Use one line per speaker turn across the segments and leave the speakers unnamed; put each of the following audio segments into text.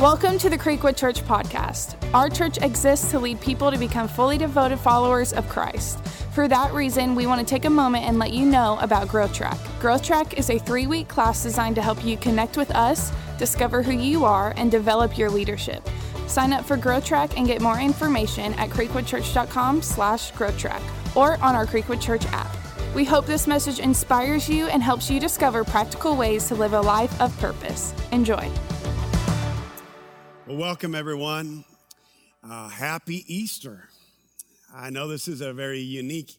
Welcome to the Creekwood Church podcast. Our church exists to lead people to become fully devoted followers of Christ. For that reason, we want to take a moment and let you know about Growth Track. Growth Track is a three week class designed to help you connect with us, discover who you are, and develop your leadership. Sign up for Growth Track and get more information at creekwoodchurch.com slash growthtrack or on our Creekwood Church app. We hope this message inspires you and helps you discover practical ways to live a life of purpose. Enjoy.
Well, welcome everyone. Uh, happy Easter. I know this is a very unique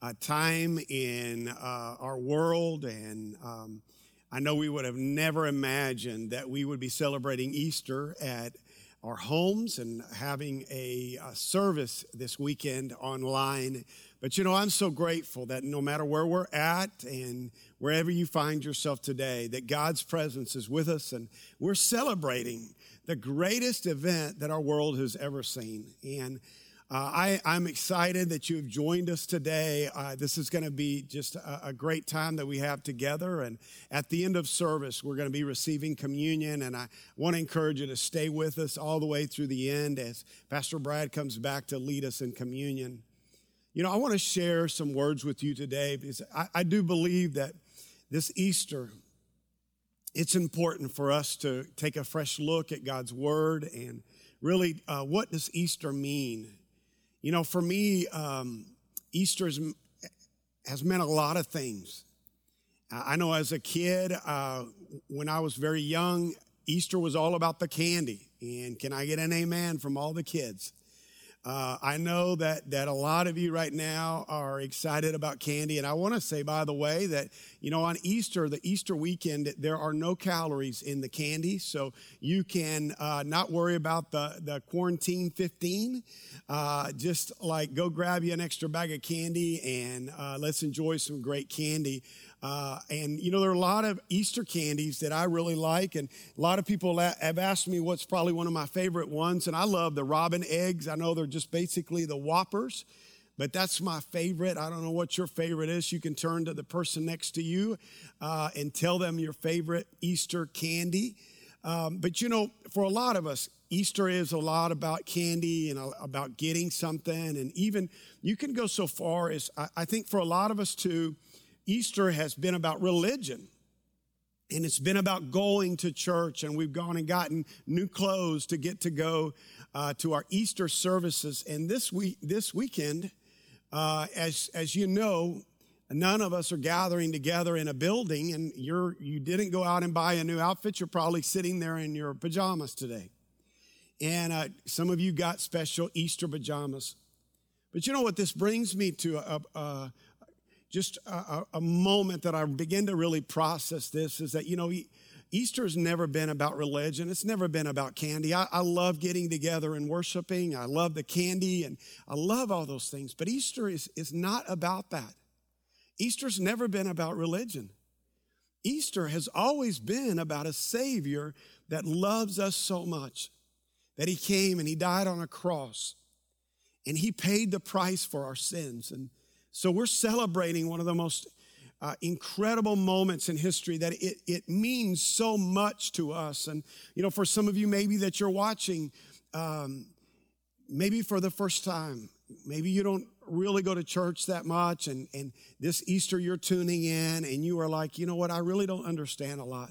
uh, time in uh, our world, and um, I know we would have never imagined that we would be celebrating Easter at our homes and having a, a service this weekend online. But you know, I'm so grateful that no matter where we're at and wherever you find yourself today, that God's presence is with us and we're celebrating the greatest event that our world has ever seen. And uh, I, am excited that you have joined us today. Uh, this is going to be just a, a, great time that we have together. And at the end of service, we're going to be receiving communion. And I want to encourage you to stay with us all the way through the end as Pastor Brad comes back to lead us in communion. You know, I want to share some words with you today because I, I do believe that this Easter, it's important for us to take a fresh look at God's Word and really uh, what does Easter mean? You know, for me, um, Easter has meant a lot of things. I know as a kid, uh, when I was very young, Easter was all about the candy. And can I get an amen from all the kids? Uh, I know that, that a lot of you right now are excited about candy. And I want to say, by the way, that, you know, on Easter, the Easter weekend, there are no calories in the candy. So you can uh, not worry about the, the quarantine 15. Uh, just like go grab you an extra bag of candy and uh, let's enjoy some great candy. Uh, and you know, there are a lot of Easter candies that I really like, and a lot of people have asked me what's probably one of my favorite ones. And I love the robin eggs. I know they're just basically the Whoppers, but that's my favorite. I don't know what your favorite is. You can turn to the person next to you uh, and tell them your favorite Easter candy. Um, but you know, for a lot of us, Easter is a lot about candy and about getting something. And even you can go so far as I, I think for a lot of us too Easter has been about religion. And it's been about going to church, and we've gone and gotten new clothes to get to go uh, to our Easter services. And this week, this weekend, uh, as as you know, none of us are gathering together in a building, and you're you didn't go out and buy a new outfit. You're probably sitting there in your pajamas today, and uh, some of you got special Easter pajamas. But you know what? This brings me to a, a, just a, a, moment that I begin to really process this is that, you know, Easter has never been about religion. It's never been about candy. I, I, love getting together and worshiping. I love the candy and I love all those things. But Easter is, is not about that. Easter's never been about religion. Easter has always been about a Savior that loves us so much that He came and He died on a cross and He paid the price for our sins. And so we're celebrating one of the most uh, incredible moments in history that it, it means so much to us. And, you know, for some of you, maybe that you're watching, um, maybe for the first time, maybe you don't really go to church that much. And, and this Easter, you're tuning in and you are like, you know what, I really don't understand a lot.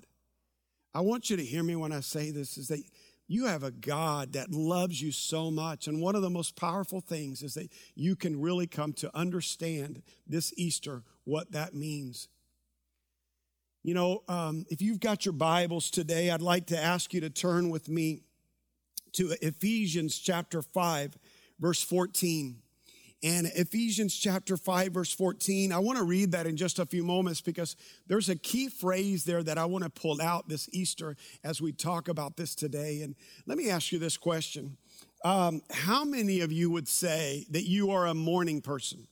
I want you to hear me when I say this is that you have a God that loves you so much. And one of the most powerful things is that you can really come to understand this Easter what that means. You know, um, if you've got your Bibles today, I'd like to ask you to turn with me to Ephesians chapter 5, verse 14 and Ephesians chapter 5, verse 14. I want to read that in just a few moments because there's a key phrase there that I want to pull out this Easter as we talk about this today. And let me ask you this question um, How many of you would say that you are a morning person?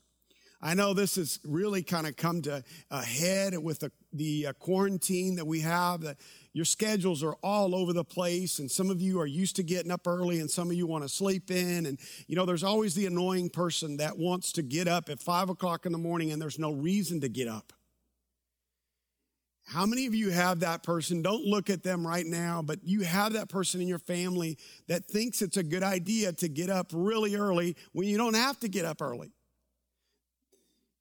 I know this has really kind of come to a head with the, the uh, quarantine that we have. That your schedules are all over the place, and some of you are used to getting up early, and some of you want to sleep in. And you know, there's always the annoying person that wants to get up at five o'clock in the morning, and there's no reason to get up. How many of you have that person? Don't look at them right now, but you have that person in your family that thinks it's a good idea to get up really early when you don't have to get up early.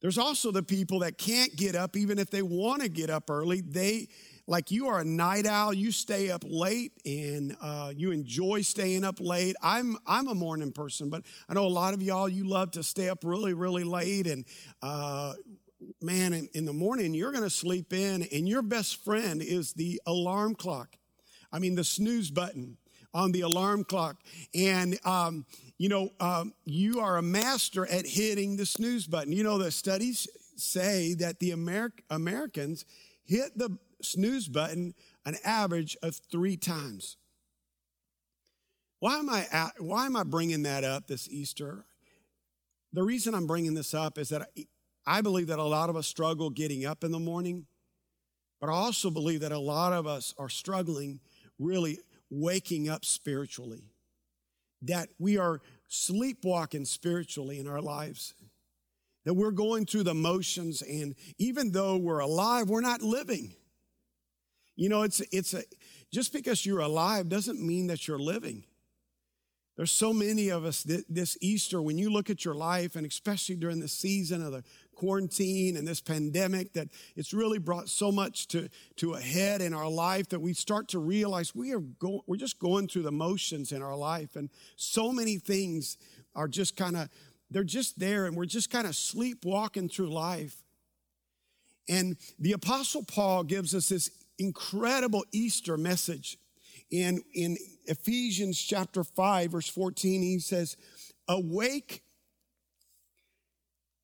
There's also the people that can't get up even if they want to get up early. They, like you are a night owl, you stay up late and uh, you enjoy staying up late. I'm I'm a morning person, but I know a lot of y'all you love to stay up really really late and uh, man, in, in the morning, you're going to sleep in, and your best friend is the alarm clock. I mean, the snooze button on the alarm clock. And, um, you know, um, you are a master at hitting the snooze button. You know, the studies say that the Amer- Americans hit the snooze button an average of three times. Why am I, at, why am I bringing that up this Easter? The reason I'm bringing this up is that I believe that a lot of us struggle getting up in the morning, but I also believe that a lot of us are struggling really waking up spiritually. That we are sleepwalking spiritually in our lives. That we're going through the motions, and even though we're alive, we're not living. You know, it's, it's a, just because you're alive doesn't mean that you're living. There's so many of us this Easter, when you look at your life, and especially during the season of the quarantine and this pandemic that it's really brought so much to, to a head in our life that we start to realize we are go, we're just going through the motions in our life and so many things are just kind of they're just there and we're just kind of sleepwalking through life and the apostle paul gives us this incredible easter message in in ephesians chapter 5 verse 14 he says awake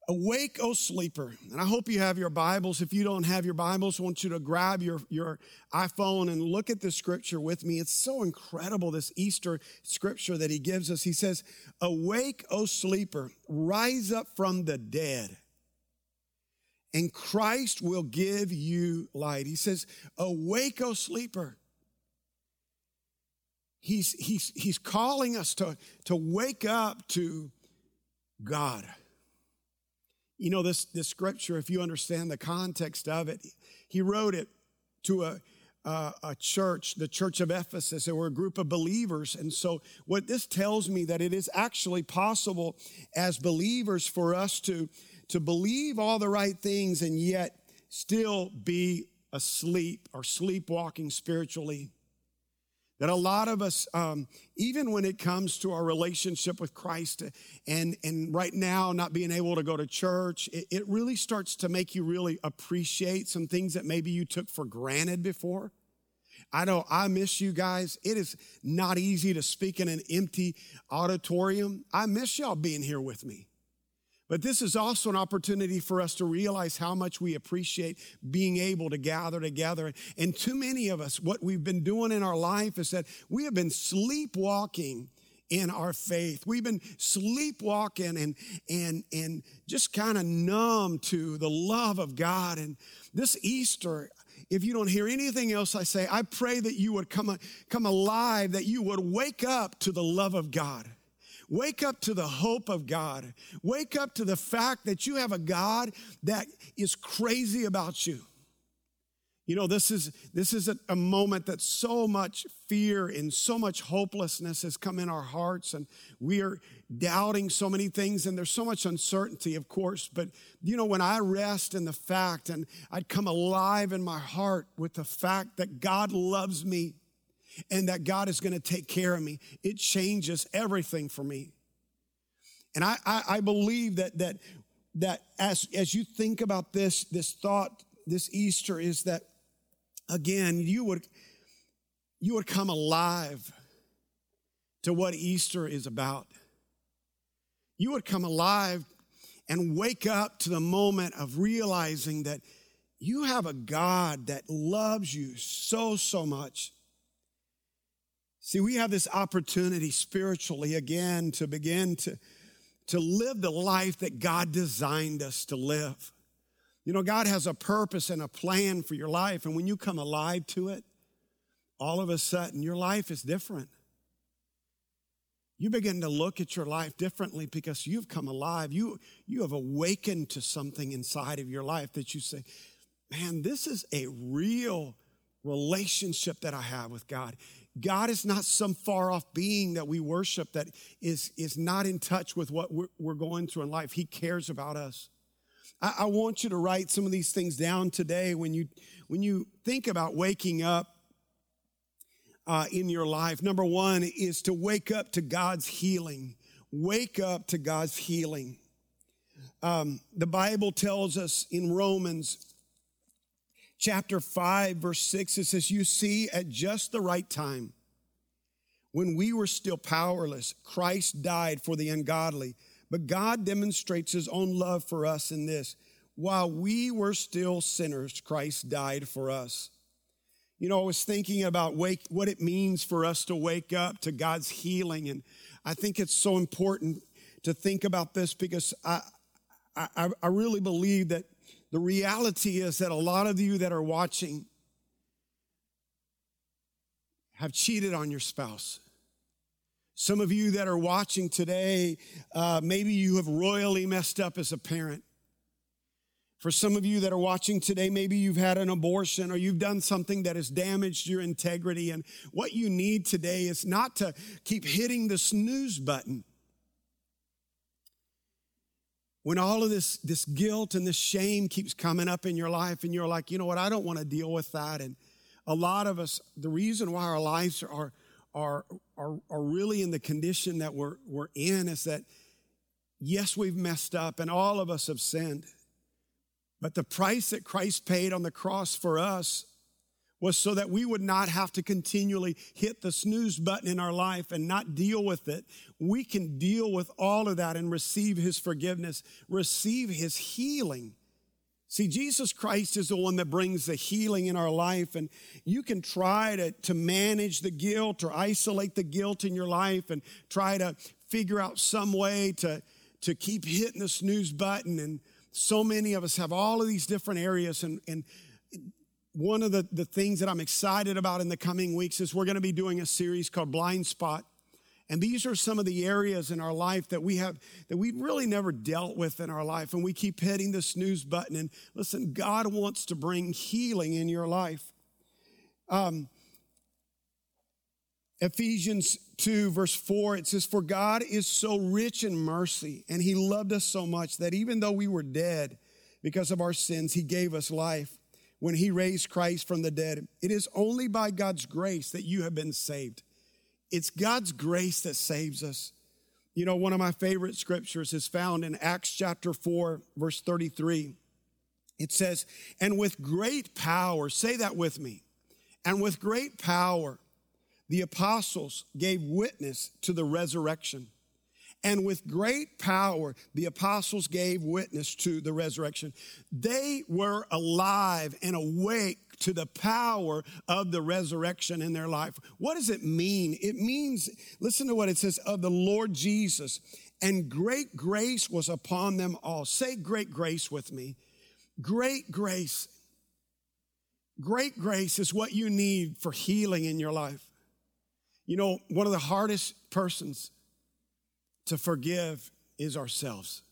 Awake, O sleeper. And I hope you have your Bibles. If you don't have your Bibles, I want you to grab your, your iPhone and look at this scripture with me. It's so incredible, this Easter scripture that he gives us. He says, Awake, O sleeper, rise up from the dead, and Christ will give you light. He says, Awake, O sleeper. He's, he's, he's calling us to, to wake up to God. You know, this, this scripture, if you understand the context of it, he wrote it to a, a church, the church of Ephesus. There were a group of believers. And so, what this tells me that it is actually possible as believers for us to, to believe all the right things and yet still be asleep or sleepwalking spiritually. That a lot of us, um, even when it comes to our relationship with Christ and, and right now not being able to go to church, it, it really starts to make you really appreciate some things that maybe you took for granted before. I know I miss you guys. It is not easy to speak in an empty auditorium. I miss y'all being here with me. But this is also an opportunity for us to realize how much we appreciate being able to gather together. And too many of us, what we've been doing in our life is that we have been sleepwalking in our faith. We've been sleepwalking and and and just kind of numb to the love of God. And this Easter, if you don't hear anything else I say, I pray that you would come, come alive, that you would wake up to the love of God. Wake up to the hope of God. Wake up to the fact that you have a God that is crazy about you. You know, this is, this is a, a, moment that so much fear and so much hopelessness has come in our hearts, and we are doubting so many things, and there's so much uncertainty, of course. But, you know, when I rest in the fact and I'd come alive in my heart with the fact that God loves me and that God is going to take care of me. It changes everything for me. And I, I, I, believe that, that, that as, as you think about this, this thought, this Easter is that, again, you would, you would come alive to what Easter is about. You would come alive and wake up to the moment of realizing that you have a God that loves you so, so much See, we have this opportunity spiritually again to begin to, to live the life that God designed us to live. You know, God has a purpose and a plan for your life, and when you come alive to it, all of a sudden your life is different. You begin to look at your life differently because you've come alive. You, you have awakened to something inside of your life that you say, man, this is a real relationship that I have with God. God is not some far off being that we worship that is, is not in touch with what we're, we're going through in life. He cares about us. I, I want you to write some of these things down today when you, when you think about waking up uh, in your life. Number one is to wake up to God's healing. Wake up to God's healing. Um, the Bible tells us in Romans chapter 5, verse 6, it says, You see, at just the right time, when we were still powerless, Christ died for the ungodly. But God demonstrates his own love for us in this. While we were still sinners, Christ died for us. You know, I was thinking about wake, what it means for us to wake up to God's healing. And I think it's so important to think about this because I, I, I really believe that the reality is that a lot of you that are watching have cheated on your spouse. Some of you that are watching today, uh, maybe you have royally messed up as a parent. For some of you that are watching today, maybe you've had an abortion or you've done something that has damaged your integrity. And what you need today is not to keep hitting the snooze button when all of this, this guilt and this shame keeps coming up in your life and you're like, you know what, I don't want to deal with that. And a lot of us, the reason why our lives are, are, are, are really in the condition that we're, we're in is that, yes, we've messed up and all of us have sinned. But the price that Christ paid on the cross for us was so that we would not have to continually hit the snooze button in our life and not deal with it. We can deal with all of that and receive his forgiveness, receive his healing. See, Jesus Christ is the one that brings the healing in our life, and you can try to, to manage the guilt or isolate the guilt in your life and try to figure out some way to, to keep hitting the snooze button. And so many of us have all of these different areas, and, and one of the, the things that I'm excited about in the coming weeks is we're going to be doing a series called Blind Spot. And these are some of the areas in our life that we have, that we really never dealt with in our life. And we keep hitting the snooze button. And listen, God wants to bring healing in your life. Um, Ephesians 2, verse 4, it says, For God is so rich in mercy, and He loved us so much that even though we were dead because of our sins, He gave us life when he raised Christ from the dead. It is only by God's grace that you have been saved. It's God's grace that saves us. You know, one of my favorite scriptures is found in Acts chapter 4, verse 33. It says, And with great power, say that with me, and with great power, the apostles gave witness to the resurrection. And with great power, the apostles gave witness to the resurrection. They were alive and awake to the power of the resurrection in their life. What does it mean? It means, listen to what it says of the Lord Jesus, and great grace was upon them all. Say great grace with me. Great grace. Great grace is what you need for healing in your life. You know, one of the hardest persons to forgive is ourselves.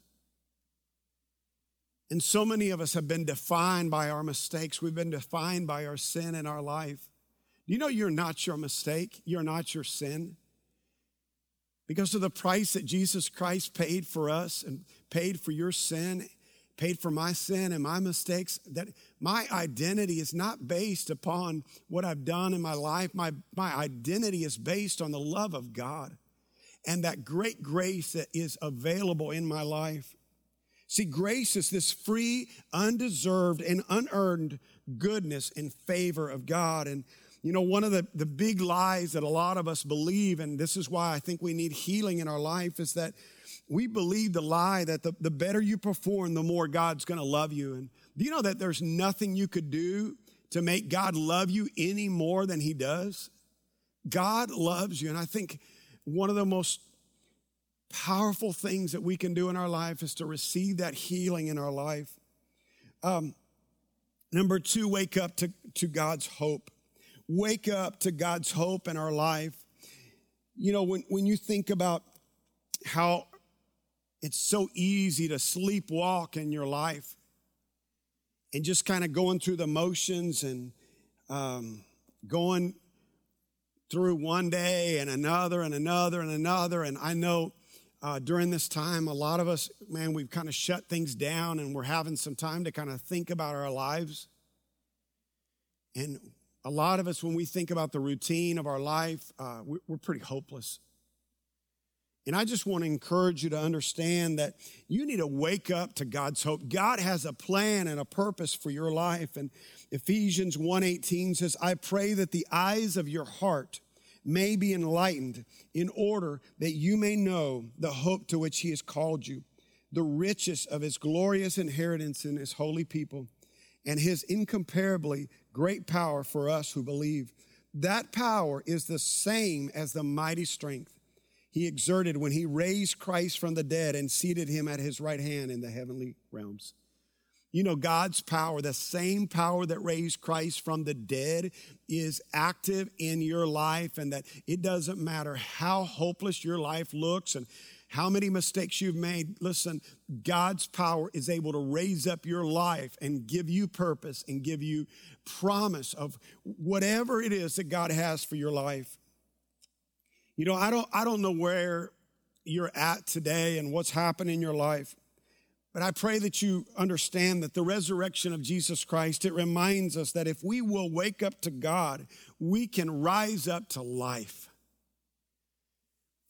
And so many of us have been defined by our mistakes. We've been defined by our sin in our life. You know, you're not your mistake, you're not your sin. Because of the price that Jesus Christ paid for us and paid for your sin, paid for my sin and my mistakes, that my identity is not based upon what I've done in my life. My, my identity is based on the love of God and that great grace that is available in my life. See, grace is this free, undeserved, and unearned goodness and favor of God. And, you know, one of the, the big lies that a lot of us believe, and this is why I think we need healing in our life, is that we believe the lie that the, the better you perform, the more God's going to love you. And do you know that there's nothing you could do to make God love you any more than he does? God loves you. And I think one of the most powerful things that we can do in our life is to receive that healing in our life. Um, number two, wake up to, to God's hope. Wake up to God's hope in our life. You know, when, when you think about how it's so easy to sleepwalk in your life, and just kind of going through the motions and um, going through one day and another and another and another. And I know uh, during this time, a lot of us, man, we've kind of shut things down and we're having some time to kind of think about our lives. And a lot of us, when we think about the routine of our life, uh, we're pretty hopeless. And I just want to encourage you to understand that you need to wake up to God's hope. God has a plan and a purpose for your life. And Ephesians 1:18 says, "I pray that the eyes of your heart may be enlightened in order that you may know the hope to which he has called you, the riches of his glorious inheritance in his holy people, and his incomparably great power for us who believe. That power is the same as the mighty strength he exerted when he raised Christ from the dead and seated him at his right hand in the heavenly realms. You know, God's power, the same power that raised Christ from the dead, is active in your life, and that it doesn't matter how hopeless your life looks and how many mistakes you've made. Listen, God's power is able to raise up your life and give you purpose and give you promise of whatever it is that God has for your life. You know, I don't, I don't know where you're at today and what's happened in your life. But I pray that you understand that the resurrection of Jesus Christ, it reminds us that if we will wake up to God, we can rise up to life.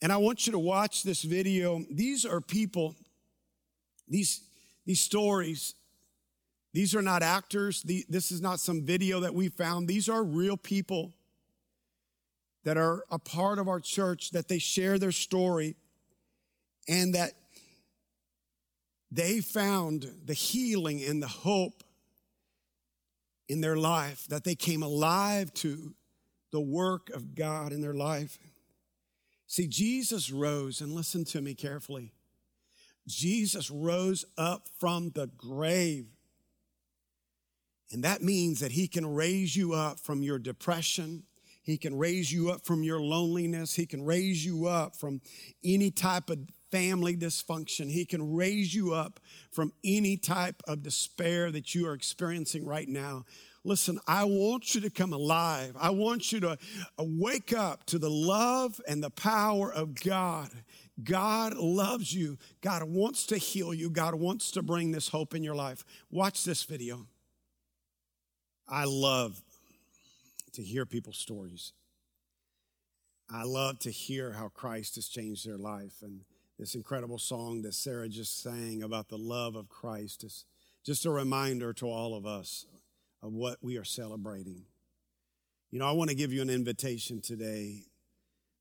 And I want you to watch this video. These are people, these, these stories, these are not actors. this is not some video that we found. These are real people that are a part of our church, that they share their story, and that they found the healing and the hope in their life, that they came alive to the work of God in their life. See, Jesus rose, and listen to me carefully. Jesus rose up from the grave. And that means that he can raise you up from your depression. He can raise you up from your loneliness. He can raise you up from any type of family dysfunction. He can raise you up from any type of despair that you are experiencing right now. Listen, I want you to come alive. I want you to uh, wake up to the love and the power of God. God loves you. God wants to heal you. God wants to bring this hope in your life. Watch this video. I love to hear people's stories. I love to hear how Christ has changed their life. And this incredible song that Sarah just sang about the love of Christ is just a reminder to all of us of what we are celebrating. You know, I want to give you an invitation today.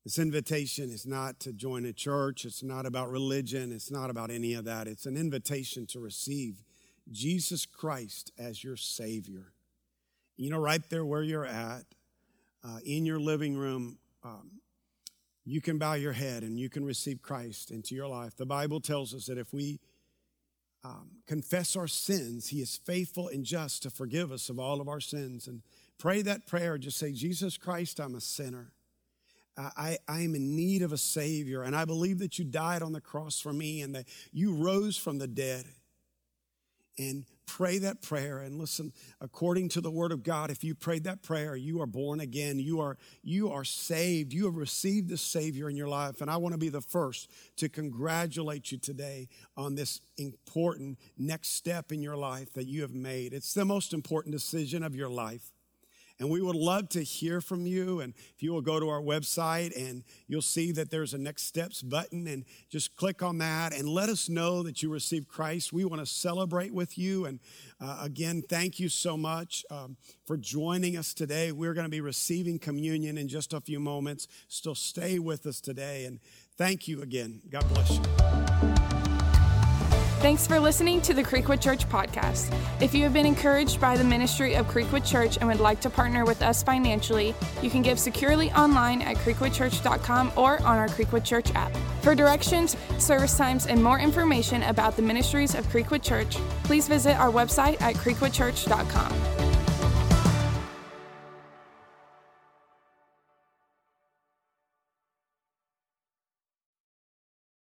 This invitation is not to join a church, it's not about religion, it's not about any of that. It's an invitation to receive Jesus Christ as your Savior. You know, right there where you're at, uh, in your living room, um, you can bow your head and you can receive Christ into your life. The Bible tells us that if we um, confess our sins, He is faithful and just to forgive us of all of our sins. And pray that prayer. Just say, Jesus Christ, I'm a sinner. I, I am in need of a Savior, and I believe that you died on the cross for me and that you rose from the dead. And pray that prayer. And listen according to the word of god if you prayed that prayer you are born again. You are you are saved. You have received the savior in your life. And i want to be the first to congratulate you today on this important next step in your life that you have made. It's the most important decision of your life and we would love to hear from you. And if you will go to our website and you'll see that there's a next steps button and just click on that and let us know that you received Christ. We want to celebrate with you. And uh, again, thank you so much um, for joining us today. We're going to be receiving communion in just a few moments. Still stay with us today. And thank you again. God bless you.
Thanks for listening to the Creekwood Church podcast. If you have been encouraged by the ministry of Creekwood Church and would like to partner with us financially, you can give securely online at creekwoodchurch.com or on our Creekwood Church app. For directions, service times, and more information about the ministries of Creekwood Church, please visit our website at creekwoodchurch.com.